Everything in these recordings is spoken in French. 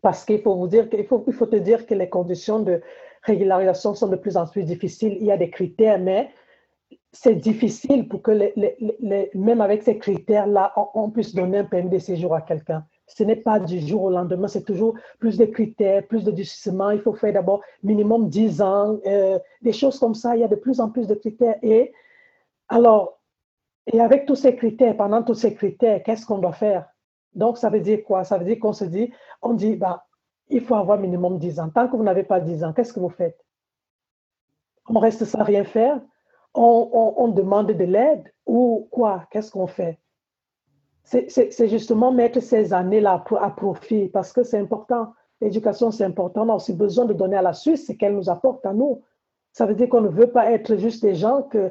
Parce qu'il faut vous dire qu'il faut, il faut te dire que les conditions de régularisation sont de plus en plus difficiles. Il y a des critères, mais c'est difficile pour que, les, même avec ces critères-là, on, puisse donner un permis de séjour à quelqu'un. Ce n'est pas du jour au lendemain, c'est toujours plus de critères, plus de durcissement. Il faut faire d'abord minimum 10 ans, euh, des choses comme ça. Il y a de plus en plus de critères. Et alors, et avec tous ces critères, pendant tous ces critères, qu'est-ce qu'on doit faire? Donc, ça veut dire quoi? Ça veut dire qu'on se dit, on dit, bah, il faut avoir minimum 10 ans. Tant que vous n'avez pas 10 ans, qu'est-ce que vous faites? On reste sans rien faire? On, demande de l'aide ou quoi? Qu'est-ce qu'on fait? C'est justement mettre ces années-là à profit parce que c'est important. L'éducation, c'est important. On a aussi besoin de donner à la Suisse ce qu'elle nous apporte à nous. Ça veut dire qu'on ne veut pas être juste des gens que,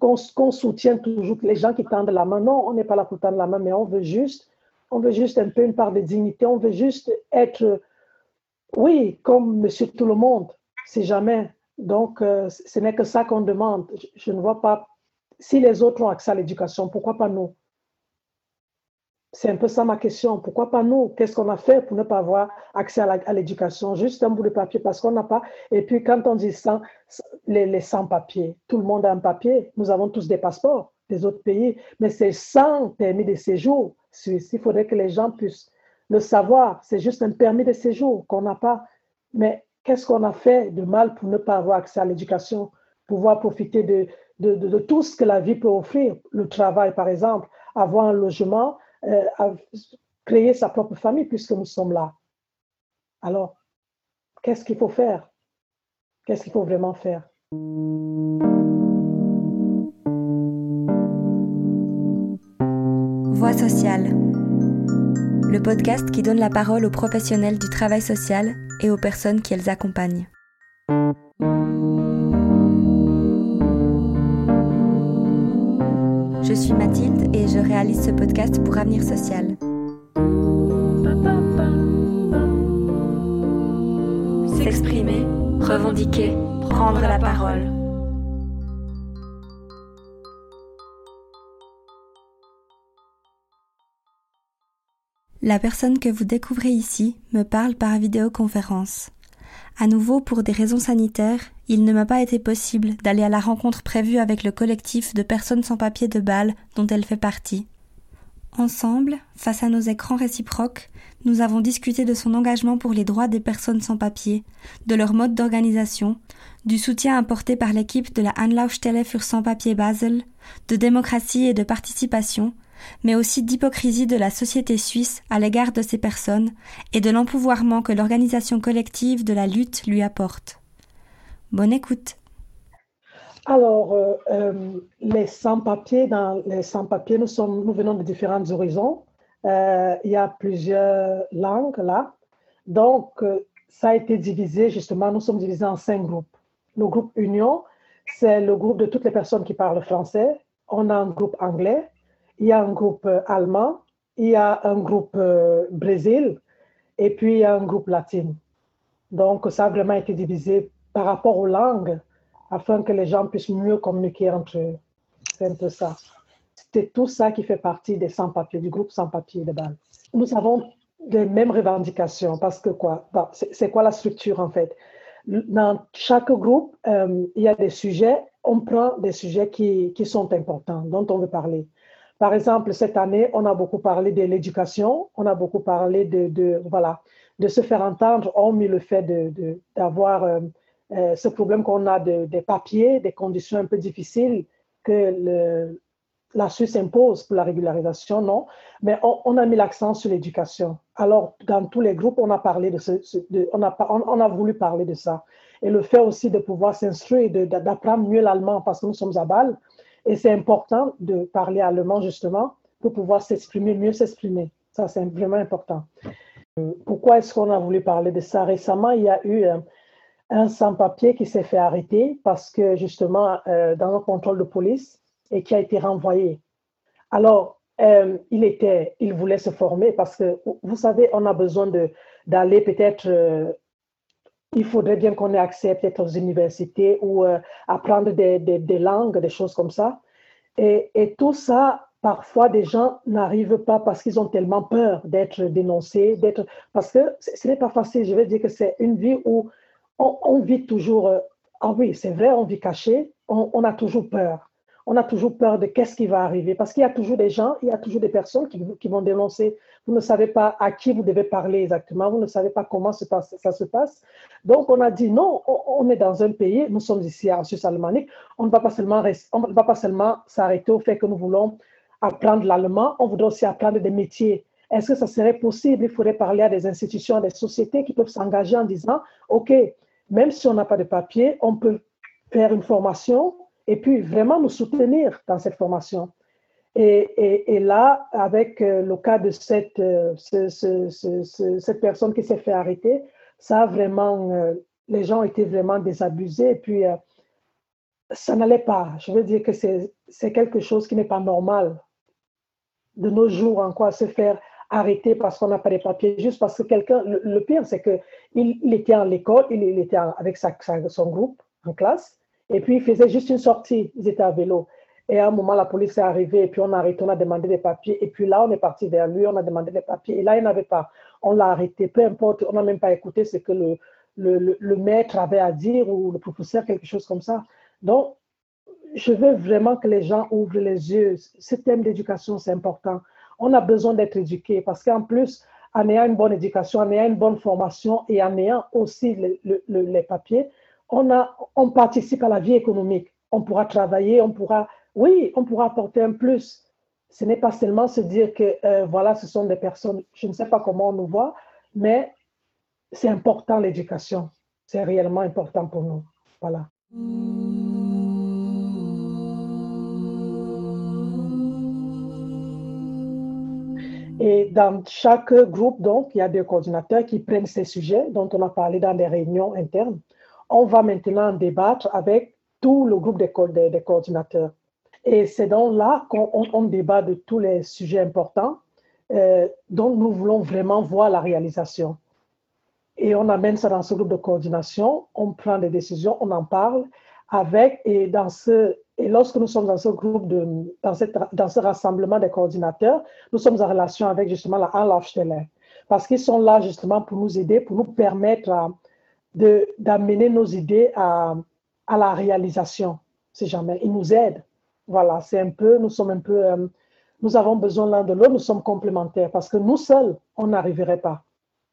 qu'on, soutient toujours les gens qui tendent la main. Non, on n'est pas là pour tendre la main, mais on veut juste, on veut juste un peu une part de dignité. On veut juste être, oui, comme monsieur tout le monde, si jamais. Donc, euh, ce n'est que ça qu'on demande. Je, ne vois pas, si les autres ont accès à l'éducation, pourquoi pas nous? C'est un peu ça ma question. Pourquoi pas nous? Qu'est-ce qu'on a fait pour ne pas avoir accès à l'éducation? Juste un bout de papier parce qu'on n'a pas. Et puis, quand on dit sans, les, sans-papiers, tout le monde a un papier. Nous avons tous des passeports des autres pays, mais c'est sans permis de séjour. Il faudrait que les gens puissent le savoir. C'est juste un permis de séjour qu'on n'a pas. Mais qu'est-ce qu'on a fait de mal pour ne pas avoir accès à l'éducation, pouvoir profiter de, tout ce que la vie peut offrir, le travail par exemple, avoir un logement, euh, créer sa propre famille puisque nous sommes là. Alors, qu'est-ce qu'il faut faire? Qu'est-ce qu'il faut vraiment faire? Voix sociale, le podcast qui donne la parole aux professionnels du travail social et aux personnes qui elles accompagnent. Je suis Mathilde et je réalise ce podcast pour Avenir Social. S'exprimer, revendiquer, prendre la parole. La personne que vous découvrez ici me parle par vidéoconférence. À nouveau, pour des raisons sanitaires, il ne m'a pas été possible d'aller à la rencontre prévue avec le collectif de personnes sans papier de Bâle dont elle fait partie. Ensemble, face à nos écrans réciproques, nous avons discuté de son engagement pour les droits des personnes sans papier, de leur mode d'organisation, du soutien apporté par l'équipe de la Anlaufstelle für Sans-Papier Basel, de démocratie et de participation, mais aussi d'hypocrisie de la société suisse à l'égard de ces personnes et de l'empouvoirment que l'organisation collective de la lutte lui apporte. Bonne écoute. Alors, euh, euh, les sans-papiers, les sans-papiers, nous, nous venons de différents horizons. Euh, il y a plusieurs langues là. Donc, ça a été divisé, justement, nous sommes divisés en cinq groupes. Le groupe Union, c'est le groupe de toutes les personnes qui parlent français. On a un groupe anglais, il y a un groupe euh, allemand, il y a un groupe euh, brésil et puis il y a un groupe latin. Donc, ça a vraiment été divisé par rapport aux langues afin que les gens puissent mieux communiquer entre eux. C'est un peu ça. C'est tout ça qui fait partie des sans-papiers, du groupe sans-papiers de base. Nous avons les mêmes revendications parce que quoi? C'est quoi la structure en fait? Dans chaque groupe, euh, il y a des sujets, on prend des sujets qui, qui sont importants, dont on veut parler. Par exemple, cette année, on a beaucoup parlé de l'éducation, on a beaucoup parlé de, voilà, de se faire entendre, hormis le fait d'avoir de, euh, euh, ce problème qu'on a des papiers, des conditions un peu difficiles que la Suisse impose pour la régularisation, non. Mais on, a mis l'accent sur l'éducation. Alors, dans tous les groupes, on a parlé de on, a, on, a voulu parler de ça. Et le fait aussi de pouvoir s'instruire, d'apprendre mieux l'allemand parce que nous sommes à Bâle, et c'est important de parler allemand justement pour pouvoir s'exprimer, mieux s'exprimer. Ça, c'est vraiment important. Pourquoi est-ce qu'on a voulu parler de ça Récemment, il y a eu euh, un, sans-papier qui s'est fait arrêter parce que justement, euh, dans un contrôle de police et qui a été renvoyé. Alors, euh, il, était, il voulait se former parce que, vous savez, on a besoin d'aller peut-être il faudrait bien qu'on ait accès peut-être aux universités ou euh, apprendre des, langues, des choses comme ça. Et, tout ça, parfois des gens n'arrivent pas parce qu'ils ont tellement peur d'être dénoncés, d'être parce que ce n'est pas facile. Je veux dire que c'est une vie où on, vit toujours. Euh, ah oui, c'est vrai, on vit caché, on, a toujours peur. On a toujours peur de qu'est-ce qui va arriver parce qu'il y a toujours des gens, il y a toujours des personnes qui, vont dénoncer. Vous ne savez pas à qui vous devez parler exactement, vous ne savez pas comment ça se passe. Donc on a dit non, on, est dans un pays, nous sommes ici en Suisse alémanique, on ne va pas seulement, on ne va pas seulement s'arrêter au fait que nous voulons apprendre l'allemand, on voudrait aussi apprendre des métiers. Est-ce que ça serait possible? Il faudrait parler à des institutions, à des sociétés qui peuvent s'engager en disant, OK, même si on n'a pas de papier, on peut faire une formation et puis vraiment nous soutenir dans cette formation. Et, là, avec euh, le cas de cette, euh, cette personne qui s'est fait arrêter, ça a vraiment, euh, les gens étaient vraiment désabusés. Et puis, ça n'allait pas. Je veux dire que c'est quelque chose qui n'est pas normal de nos jours en quoi se faire arrêter parce qu'on n'a pas les papiers, juste parce que quelqu'un, le, pire, c'est qu'il il était en l'école, il, était avec son groupe en classe, et puis il faisait juste une sortie, ils étaient à vélo. Et à un moment, la police est arrivée, et puis on a arrêté, on a demandé des papiers, et puis là, on est parti vers lui, on a demandé des papiers, et là, il n'avait pas. On l'a arrêté, peu importe, on n'a même pas écouté ce que le, le, le, maître avait à dire, ou le professeur, quelque chose comme ça. Donc, je veux vraiment que les gens ouvrent les yeux. Ce thème d'éducation, c'est important. On a besoin d'être éduqué parce qu'en plus, en ayant une bonne éducation, en ayant une bonne formation et en ayant aussi les papiers, on, a, on participe à la vie économique. On pourra travailler, on pourra, oui, on pourra apporter un plus. Ce n'est pas seulement se dire que, euh, voilà, ce sont des personnes, je ne sais pas comment on nous voit, mais c'est important l'éducation. C'est réellement important pour nous. Voilà. Et dans chaque groupe, donc, il y a des coordinateurs qui prennent ces sujets dont on a parlé dans des réunions internes. On va maintenant débattre avec tout le groupe des, coordinateurs. Et c'est donc là qu'on débat de tous les sujets importants euh, dont nous voulons vraiment voir la réalisation. Et on amène ça dans ce groupe de coordination, on prend des décisions, on en parle avec, et dans ce et lorsque nous sommes dans ce groupe, de, dans, cette, dans ce rassemblement des coordinateurs, nous sommes en relation avec justement la Anlaufstelle, parce qu'ils sont là justement pour nous aider, pour nous permettre d'amener nos idées à, à, la réalisation, si jamais. Ils nous aident. Voilà, c'est un peu, nous sommes un peu, euh, nous avons besoin l'un de l'autre, nous sommes complémentaires, parce que nous seuls, on n'arriverait pas.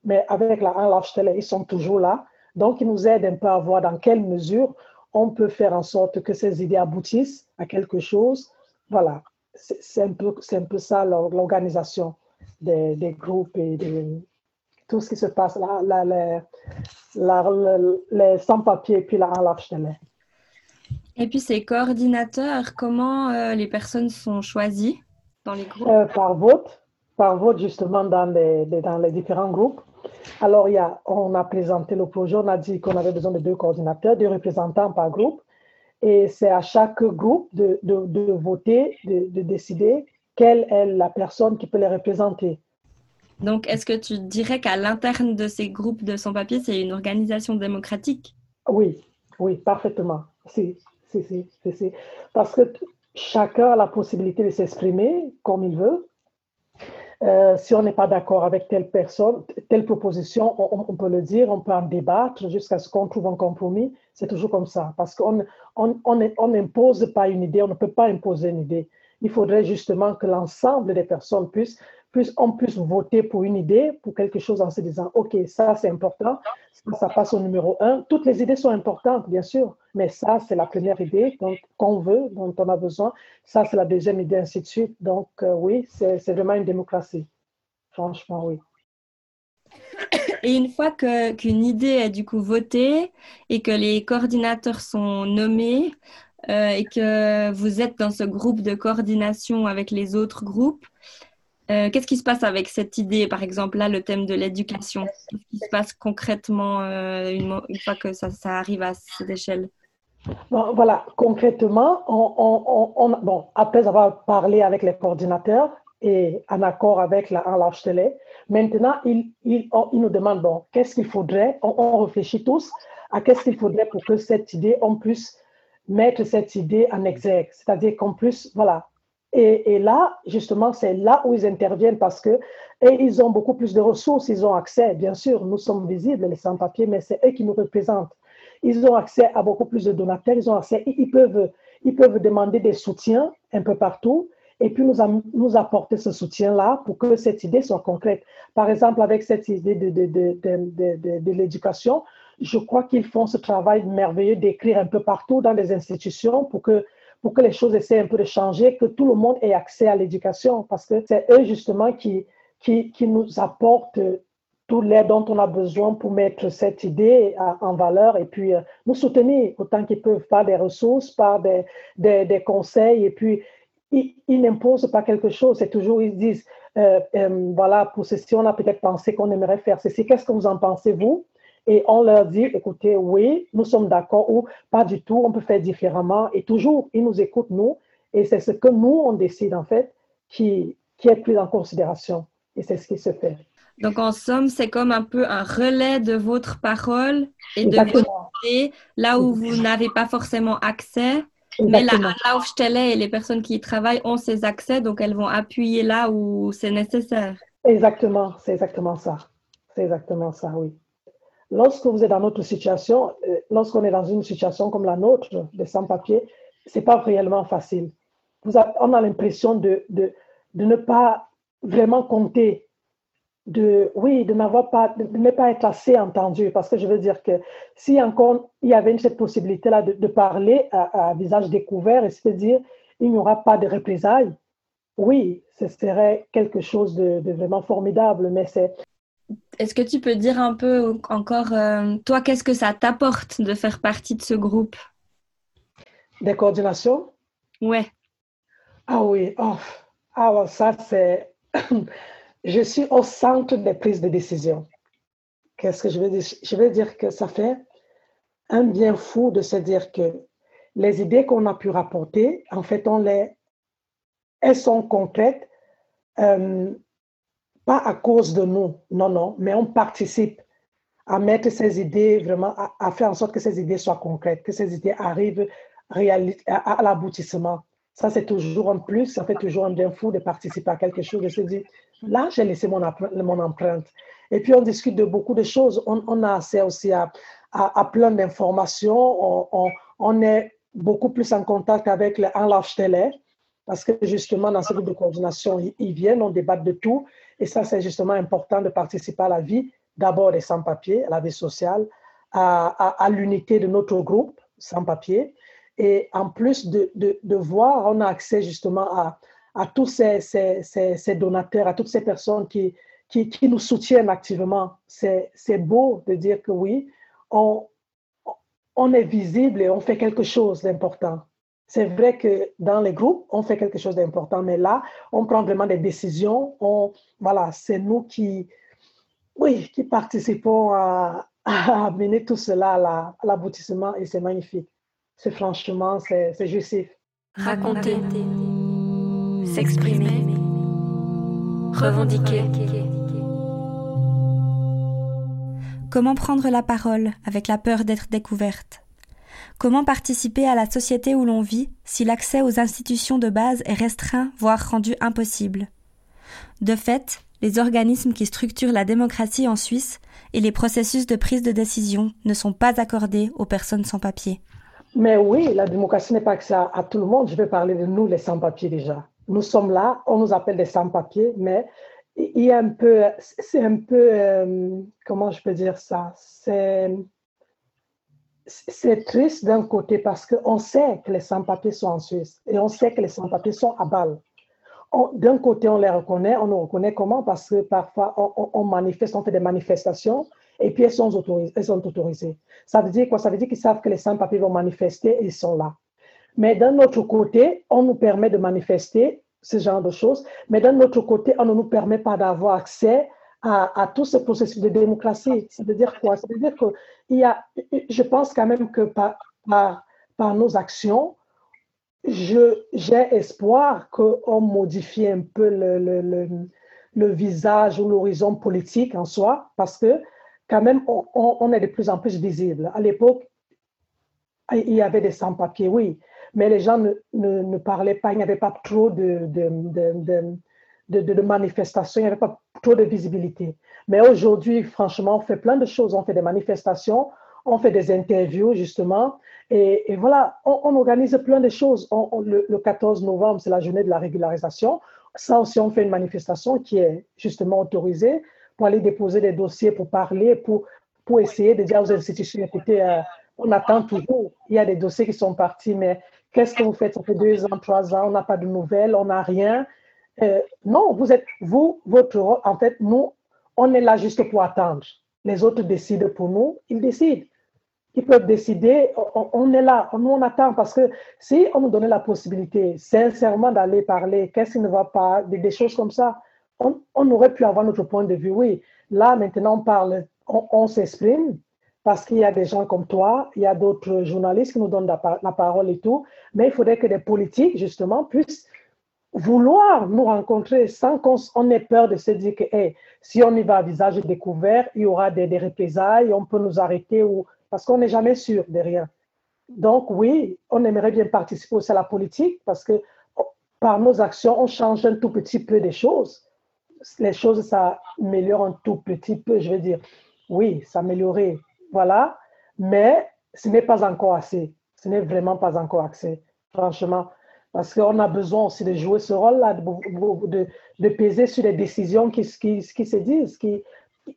Mais avec la Anlaufstelle, ils sont toujours là. Donc, ils nous aident un peu à voir dans quelle mesure on peut faire en sorte que ces idées aboutissent à quelque chose. Voilà, c'est un, peu, un peu ça l'organisation des, groupes et tout ce qui se passe, là, les sans-papiers et puis la lâche-télé. Et puis ces coordinateurs, comment euh, les personnes sont choisies dans les groupes? Euh, Par vote, par vote justement dans les, dans les différents groupes. Alors, il y a, on a présenté le projet, on a dit qu'on avait besoin de deux coordinateurs, deux représentants par groupe. Et c'est à chaque groupe de, de, de voter, de, de, décider quelle est la personne qui peut les représenter. Donc, est-ce que tu dirais qu'à l'interne de ces groupes de sans-papiers, c'est une organisation démocratique? Oui, oui, parfaitement. Si, si, si, si, Parce que chacun a la possibilité de s'exprimer comme il veut. Euh, si on n'est pas d'accord avec telle personne, telle proposition, on, peut le dire, on peut en débattre jusqu'à ce qu'on trouve un compromis. C'est toujours comme ça, parce qu'on n'impose on, pas une idée, on ne peut pas imposer une idée. Il faudrait justement que l'ensemble des personnes puissent plus on puisse voter pour une idée, pour quelque chose en se disant, OK, ça c'est important, ça, passe au numéro un. Toutes les idées sont importantes, bien sûr, mais ça c'est la première idée qu'on veut, dont on a besoin. Ça c'est la deuxième idée, ainsi de suite. Donc euh, oui, c'est vraiment une démocratie. Franchement, oui. Et une fois qu'une idée est du coup votée et que les coordinateurs sont nommés euh, et que vous êtes dans ce groupe de coordination avec les autres groupes, euh, qu'est-ce qui se passe avec cette idée, par exemple, là, le thème de l'éducation? Qu'est-ce qui se passe concrètement euh, une, fois que ça, arrive à cette échelle? Voilà, concrètement, on, bon, après avoir parlé avec les coordinateurs et en accord avec la télé, maintenant, ils, nous demandent, bon, qu'est-ce qu'il faudrait? On, réfléchit tous à qu'est-ce qu'il faudrait pour que cette idée, on puisse mettre cette idée en exergue, c'est-à-dire qu'on puisse, voilà, Et, là, justement, c'est là où ils interviennent parce que et ils ont beaucoup plus de ressources, ils ont accès, bien sûr, nous sommes visibles, les sans-papiers, mais c'est eux qui nous représentent. Ils ont accès à beaucoup plus de donateurs, ils ont accès, ils peuvent, ils peuvent demander des soutiens un peu partout et puis nous, apporter ce soutien-là pour que cette idée soit concrète. Par exemple, avec cette idée de, de, de l'éducation, je crois qu'ils font ce travail merveilleux d'écrire un peu partout dans les institutions pour que, pour que les choses essaient un peu de changer, que tout le monde ait accès à l'éducation, parce que c'est eux justement qui, qui, qui nous apportent tout l'aide dont on a besoin pour mettre cette idée en valeur et puis euh, nous soutenir autant qu'ils peuvent par des ressources, par des, des, des conseils et puis ils, n'imposent pas quelque chose, c'est toujours, ils disent, euh, euh, voilà, pour ceci, on a peut-être pensé qu'on aimerait faire ceci, qu'est-ce que vous en pensez, vous? Et on leur dit, écoutez, oui, nous sommes d'accord ou pas du tout, on peut faire différemment. Et toujours, ils nous écoutent, nous, et c'est ce que nous, on décide, en fait, qui, qui est pris en considération. Et c'est ce qui se fait. Donc, en somme, c'est comme un peu un relais de votre parole et de votre idée, là où vous n'avez pas forcément accès. Mais là, là où je et les personnes qui y travaillent ont ces accès, donc elles vont appuyer là où c'est nécessaire. Exactement, c'est exactement ça. C'est exactement ça, oui. Lorsque vous êtes dans notre situation, euh, lorsqu'on est dans une situation comme la nôtre, de sans-papiers, ce n'est pas réellement facile. Vous on a l'impression de, de, de ne pas vraiment compter de, oui, de n'avoir pas, de ne pas être assez entendu, parce que je veux dire que si encore il y avait cette possibilité-là de, parler à, visage découvert, et c'est-à-dire il n'y aura pas de représailles, oui, ce serait quelque chose de, vraiment formidable, mais c'est... Est-ce que tu peux dire un peu encore, euh, toi, qu'est-ce que ça t'apporte de faire partie de ce groupe? Des coordinations? Ouais. Ah oui, oh. ah, ça c'est... je suis au centre des prises de décision. Qu'est-ce que je veux dire? Je veux dire que ça fait un bien fou de se dire que les idées qu'on a pu rapporter, en fait, on les, elles sont concrètes, euh, pas à cause de nous, non, non, mais on participe à mettre ces idées vraiment, à, faire en sorte que ces idées soient concrètes, que ces idées arrivent à, l'aboutissement. Ça, c'est toujours un plus, ça fait toujours un bien fou de participer à quelque chose, de se dire, là, j'ai laissé mon, empreinte. Et puis, on discute de beaucoup de choses. On, a accès aussi à, à, plein d'informations. On, est beaucoup plus en contact avec les Télé, parce que justement, dans ce groupe de coordination, ils, viennent, on débat de tout. Et ça, c'est justement important de participer à la vie, d'abord des sans-papiers, à la vie sociale, à, l'unité de notre groupe sans-papiers. Et en plus de, de, de, voir, on a accès justement à, à tous ces, ces, ces, donateurs, à toutes ces personnes qui, qui, qui nous soutiennent activement. C'est beau de dire que oui, on, on est visible et on fait quelque chose d'important. C'est vrai que dans les groupes, on fait quelque chose d'important, mais là, on prend vraiment des décisions. On, voilà, c'est nous qui, oui, qui participons à, à mener tout cela à l'aboutissement et c'est magnifique c'est franchement, c'est justif. Raconter, s'exprimer, revendiquer. Comment prendre la parole avec la peur d'être découverte? Comment participer à la société où l'on vit si l'accès aux institutions de base est restreint, voire rendu impossible? De fait, les organismes qui structurent la démocratie en Suisse et les processus de prise de décision ne sont pas accordés aux personnes sans papier. Mais oui, la démocratie n'est pas que ça à tout le monde. Je vais parler de nous, les sans-papiers déjà. Nous sommes là, on nous appelle des sans-papiers, mais c'est un peu, euh, comment je peux dire ça? C'est c'est triste d'un côté parce qu'on sait que les sans-papiers sont en Suisse et on sait que les sans-papiers sont à Bâle. D'un côté, on les reconnaît, on nous reconnaît comment? Parce que parfois, on, manifeste, on fait des manifestations et puis elles sont autorisées. Elles sont autorisées. Ça veut dire quoi? Ça veut dire qu'ils savent que les sans-papiers vont manifester et ils sont là. Mais d'un autre côté, on nous permet de manifester ce genre de choses, mais d'un autre côté, on ne nous permet pas d'avoir accès à, à, tout ce processus de démocratie. Ça veut dire quoi? Ça veut dire que y a, je pense quand même que par, nos actions, j'ai espoir qu'on modifie un peu le, visage ou l'horizon politique en soi, parce que quand même, on, est de plus en plus visible. À l'époque, il y avait des sans-papiers, oui, mais les gens ne, parlaient pas, il n'y avait pas trop de, manifestations, il n'y avait pas trop de visibilité. Mais aujourd'hui, franchement, on fait plein de choses. On fait des manifestations, on fait des interviews, justement. Et, voilà, on, organise plein de choses. le, le, 14 novembre, c'est la journée de la régularisation. Ça aussi, on fait une manifestation qui est justement autorisée pour aller déposer des dossiers, pour parler, pour, pour essayer de dire aux institutions, écoutez, euh, on attend toujours. Il y a des dossiers qui sont partis, mais qu'est-ce que vous faites? Ça fait deux ans, trois ans, on n'a pas de nouvelles, on n'a rien. Euh, non, vous êtes, vous, votre en fait, nous, on est là juste pour attendre. Les autres décident pour nous, ils décident. Ils peuvent décider, on, est là, nous on attend parce que si on nous donnait la possibilité sincèrement d'aller parler, qu'est-ce qui ne va pas, des, choses comme ça, on, aurait pu avoir notre point de vue. Oui, là maintenant on parle, on, s'exprime parce qu'il y a des gens comme toi, il y a d'autres journalistes qui nous donnent la, parole et tout, mais il faudrait que les politiques justement puissent vouloir nous rencontrer sans qu'on ait peur de se dire que si on y va à visage découvert, il y aura des, des représailles, on peut nous arrêter ou parce qu'on n'est jamais sûr de rien. Donc oui, on aimerait bien participer aussi à la politique parce que par nos actions, on change un tout petit peu des choses. Les choses, ça améliore un tout petit peu, je veux dire. Oui, ça améliorer, voilà, mais ce n'est pas encore assez. Ce n'est vraiment pas encore assez, franchement. Parce qu'on a besoin aussi de jouer ce rôle-là, de, peser sur les décisions qui se disent, qui,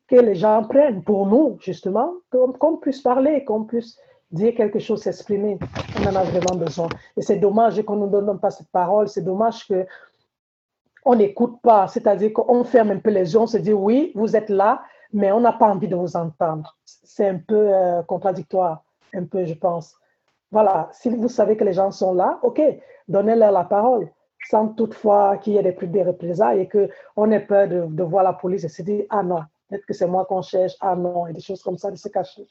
que les gens prennent pour nous, justement, qu'on puisse parler, qu'on puisse dire quelque chose, s'exprimer. On en a vraiment besoin. Et c'est dommage qu'on ne nous donne pas cette parole. C'est dommage que on n'écoute pas. C'est-à-dire qu'on ferme un peu les yeux, on se dit oui, vous êtes là, mais on n'a pas envie de vous entendre. C'est un peu euh, contradictoire, un peu, je pense. Voilà, si vous savez que les gens sont là, OK, donnez-leur la parole, sans toutefois qu'il y ait des plus de représailles et qu'on ait peur de, voir la police et se dire, ah non, peut-être que c'est moi qu'on cherche, ah non, et des choses comme ça, de se cacher.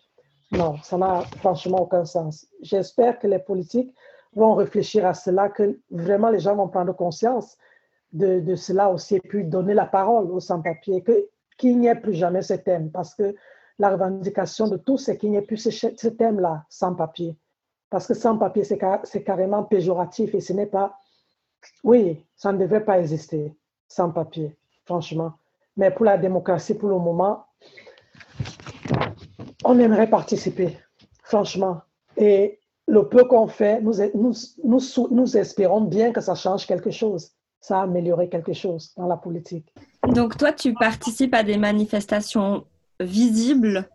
Non, ça n'a franchement aucun sens. J'espère que les politiques vont réfléchir à cela, que vraiment les gens vont prendre conscience de, cela aussi et puis donner la parole aux sans-papiers, qu'il n'y ait plus jamais ce thème, parce que la revendication de tous, c'est qu'il n'y ait plus ce, ce thème-là, sans-papier. Parce que sans papier, c'est carrément péjoratif et ce n'est pas. Oui, ça ne devrait pas exister sans papier, franchement. Mais pour la démocratie, pour le moment, on aimerait participer, franchement. Et le peu qu'on fait, nous, nous, nous, nous, espérons bien que ça change quelque chose, ça a amélioré quelque chose dans la politique. Donc toi, tu participes à des manifestations visibles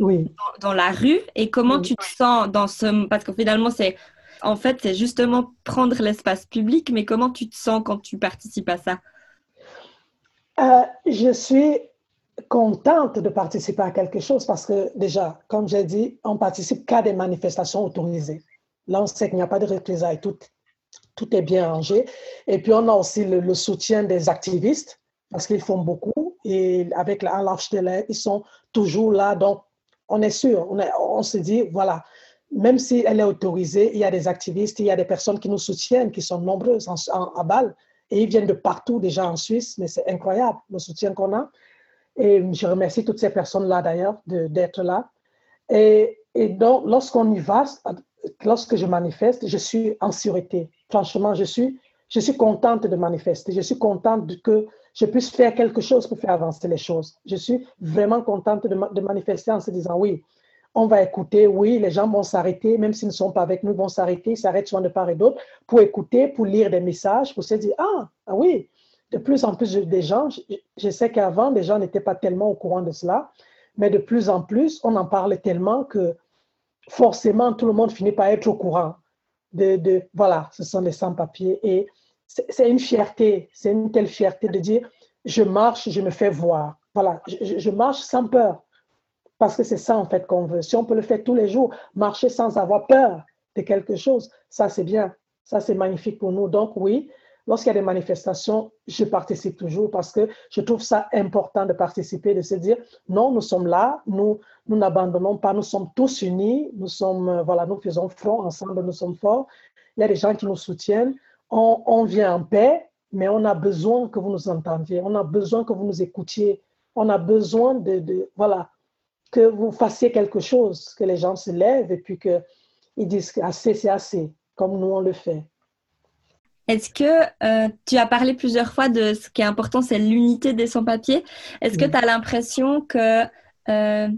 oui. dans, la rue et comment tu te sens dans ce... Parce que finalement, c'est en fait, c'est justement prendre l'espace public, mais comment tu te sens quand tu participes à ça? Euh, Je suis contente de participer à quelque chose parce que déjà, comme j'ai dit, on participe qu'à des manifestations autorisées. Là, on sait qu'il n'y a pas de représailles, tout, tout est bien rangé. Et puis, on a aussi le, soutien des activistes parce qu'ils font beaucoup et avec la l'air, ils sont toujours là. Donc, on est sûr, on, se dit, voilà, même si elle est autorisée, il y a des activistes, il y a des personnes qui nous soutiennent, qui sont nombreuses à Bâle, et ils viennent de partout déjà en Suisse, mais c'est incroyable le soutien qu'on a. Et je remercie toutes ces personnes-là d'ailleurs d'être là. Et, et donc, lorsqu'on y va, lorsque je manifeste, je suis en sûreté. Franchement, je suis, je suis contente de manifester. Je suis contente que je puisse faire quelque chose pour faire avancer les choses. Je suis vraiment contente de, manifester en se disant oui, on va écouter, oui, les gens vont s'arrêter, même s'ils ne sont pas avec nous, vont s'arrêter, s'arrêtent souvent de part et d'autre pour écouter, pour lire des messages, pour se dire ah, ah oui, de plus en plus de gens, je, sais qu'avant, les gens n'étaient pas tellement au courant de cela, mais de plus en plus, on en parle tellement que forcément, tout le monde finit par être au courant de, de voilà, ce sont les sans-papiers et c'est une fierté, c'est une telle fierté de dire, je marche, je me fais voir. Voilà, je, marche sans peur. Parce que c'est ça en fait qu'on veut. Si on peut le faire tous les jours, marcher sans avoir peur de quelque chose, ça c'est bien. Ça c'est magnifique pour nous. Donc oui, lorsqu'il y a des manifestations, je participe toujours parce que je trouve ça important de participer, de se dire non, nous sommes là, nous n'abandonnons pas, nous sommes tous unis, nous sommes euh, voilà, nous faisons front ensemble, nous sommes forts. Il y a des gens qui nous soutiennent on, vient en paix, mais on a besoin que vous nous entendiez, on a besoin que vous nous écoutiez, on a besoin de, voilà, que vous fassiez quelque chose, que les gens se lèvent et puis qu'ils disent assez, c'est assez, comme nous on le fait. Est-ce que euh, tu as parlé plusieurs fois de ce qui est important, c'est l'unité des sans-papiers. Est-ce que tu as l'impression que euh,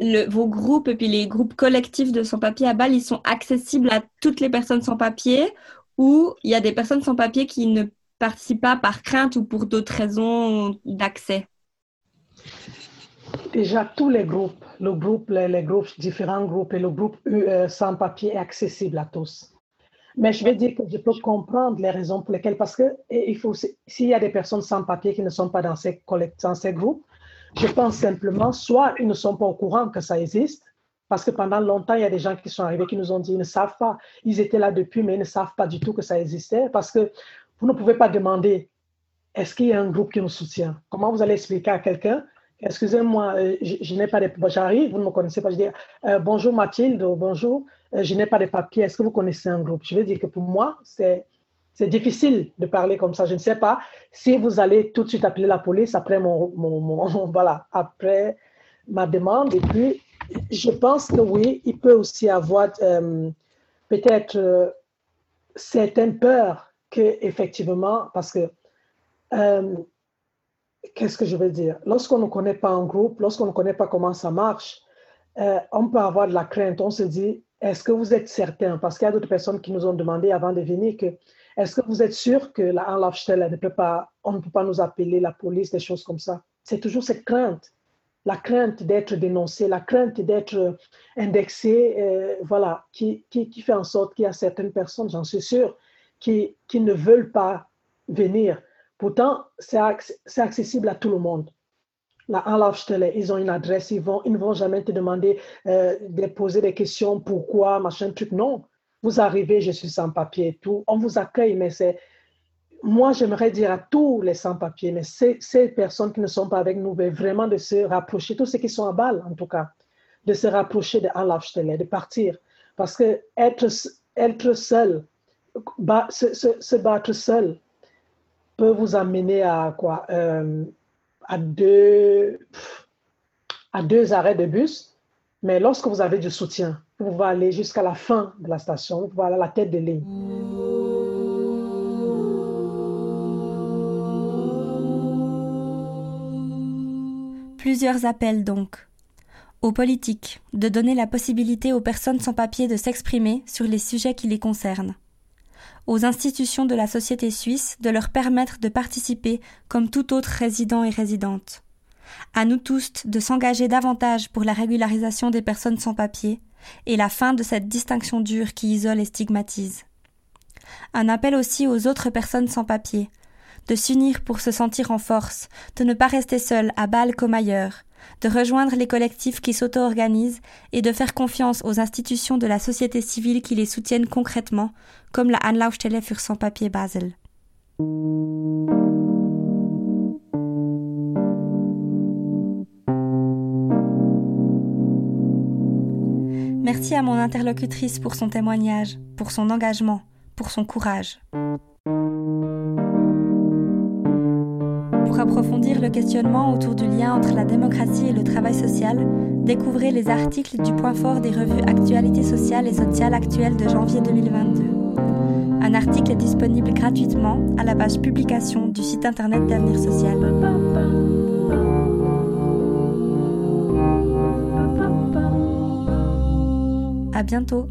le, vos groupes et puis les groupes collectifs de sans-papiers à Bâle, ils sont accessibles à toutes les personnes sans-papiers ou il y a des personnes sans-papiers qui ne participent pas par crainte ou pour d'autres raisons d'accès Déjà, tous les groupes, le groupe, les, groupes, différents groupes et le groupe euh, sans papier est accessible à tous. Mais je vais dire que je peux comprendre les raisons pour lesquelles, parce que s'il y a des personnes sans papier qui ne sont pas dans ces groupes, je pense simplement, soit ils ne sont pas au courant que ça existe, parce que pendant longtemps, il y a des gens qui sont arrivés qui nous ont dit ils ne savent pas, ils étaient là depuis, mais ils ne savent pas du tout que ça existait, parce que vous ne pouvez pas demander est-ce qu'il y a un groupe qui nous soutient? Comment vous allez expliquer à quelqu'un Excusez-moi, euh, je, n'ai pas de. J'arrive, vous ne me connaissez pas. Je dis euh, bonjour Mathilde, bonjour, euh, je n'ai pas de papier. Est-ce que vous connaissez un groupe? Je veux dire que pour moi, c'est c'est difficile de parler comme ça. Je ne sais pas si vous allez tout de suite appeler la police après mon, voilà, après ma demande. Et puis, je pense que oui, il peut aussi avoir euh, peut-être euh, certaines peurs que effectivement, parce que euh, qu'est-ce que je veux dire? Lorsqu'on ne connaît pas un groupe, lorsqu'on ne connaît pas comment ça marche, on peut avoir de la crainte. On se dit, est-ce que vous êtes certain? Parce qu'il y a d'autres personnes qui nous ont demandé avant de venir que est-ce que vous êtes sûr que la Anlaufstelle ne peut pas, on ne peut pas nous appeler la police, des choses comme ça. C'est toujours cette crainte, la crainte d'être dénoncé, la crainte d'être indexé, euh, voilà, qui, qui, qui, fait en sorte qu'il y a certaines personnes, j'en suis sûre, qui, qui ne veulent pas venir. Pourtant, c'est accessible à tout le monde. La Anlaufstelle, ils ont une adresse, ils, vont, ils ne vont jamais te demander euh, de poser des questions, pourquoi, machin, truc. Non, vous arrivez, je suis sans papier tout, on vous accueille, mais c'est. Moi, j'aimerais dire à tous les sans-papiers, mais ces, personnes qui ne sont pas avec nous, vraiment de se rapprocher, tous ceux qui sont à balle en tout cas, de se rapprocher de Anlaufstelle, de partir. Parce que être, seul, se, se, battre seul, peut vous amener à quoi euh, à, deux, à deux arrêts de bus. Mais lorsque vous avez du soutien, vous pouvez aller jusqu'à la fin de la station, vous pouvez aller à la tête de ligne. Plusieurs appels donc. Aux politiques de donner la possibilité aux personnes sans papier de s'exprimer sur les sujets qui les concernent. Aux institutions de la société suisse de leur permettre de participer comme tout autre résident et résidente. À nous tous de s'engager davantage pour la régularisation des personnes sans papier et la fin de cette distinction dure qui isole et stigmatise. Un appel aussi aux autres personnes sans papier, de s'unir pour se sentir en force, de ne pas rester seuls à Bâle comme ailleurs, de rejoindre les collectifs qui s'auto-organisent et de faire confiance aux institutions de la société civile qui les soutiennent concrètement, comme la Anlaufstelle für Sans-Papier Basel. Merci à mon interlocutrice pour son témoignage, pour son engagement, pour son courage. Approfondir le questionnement autour du lien entre la démocratie et le travail social, découvrez les articles du point fort des revues Actualité sociale et sociale actuelle de janvier 2022. Un article est disponible gratuitement à la page publication du site internet d'Avenir Social. À bientôt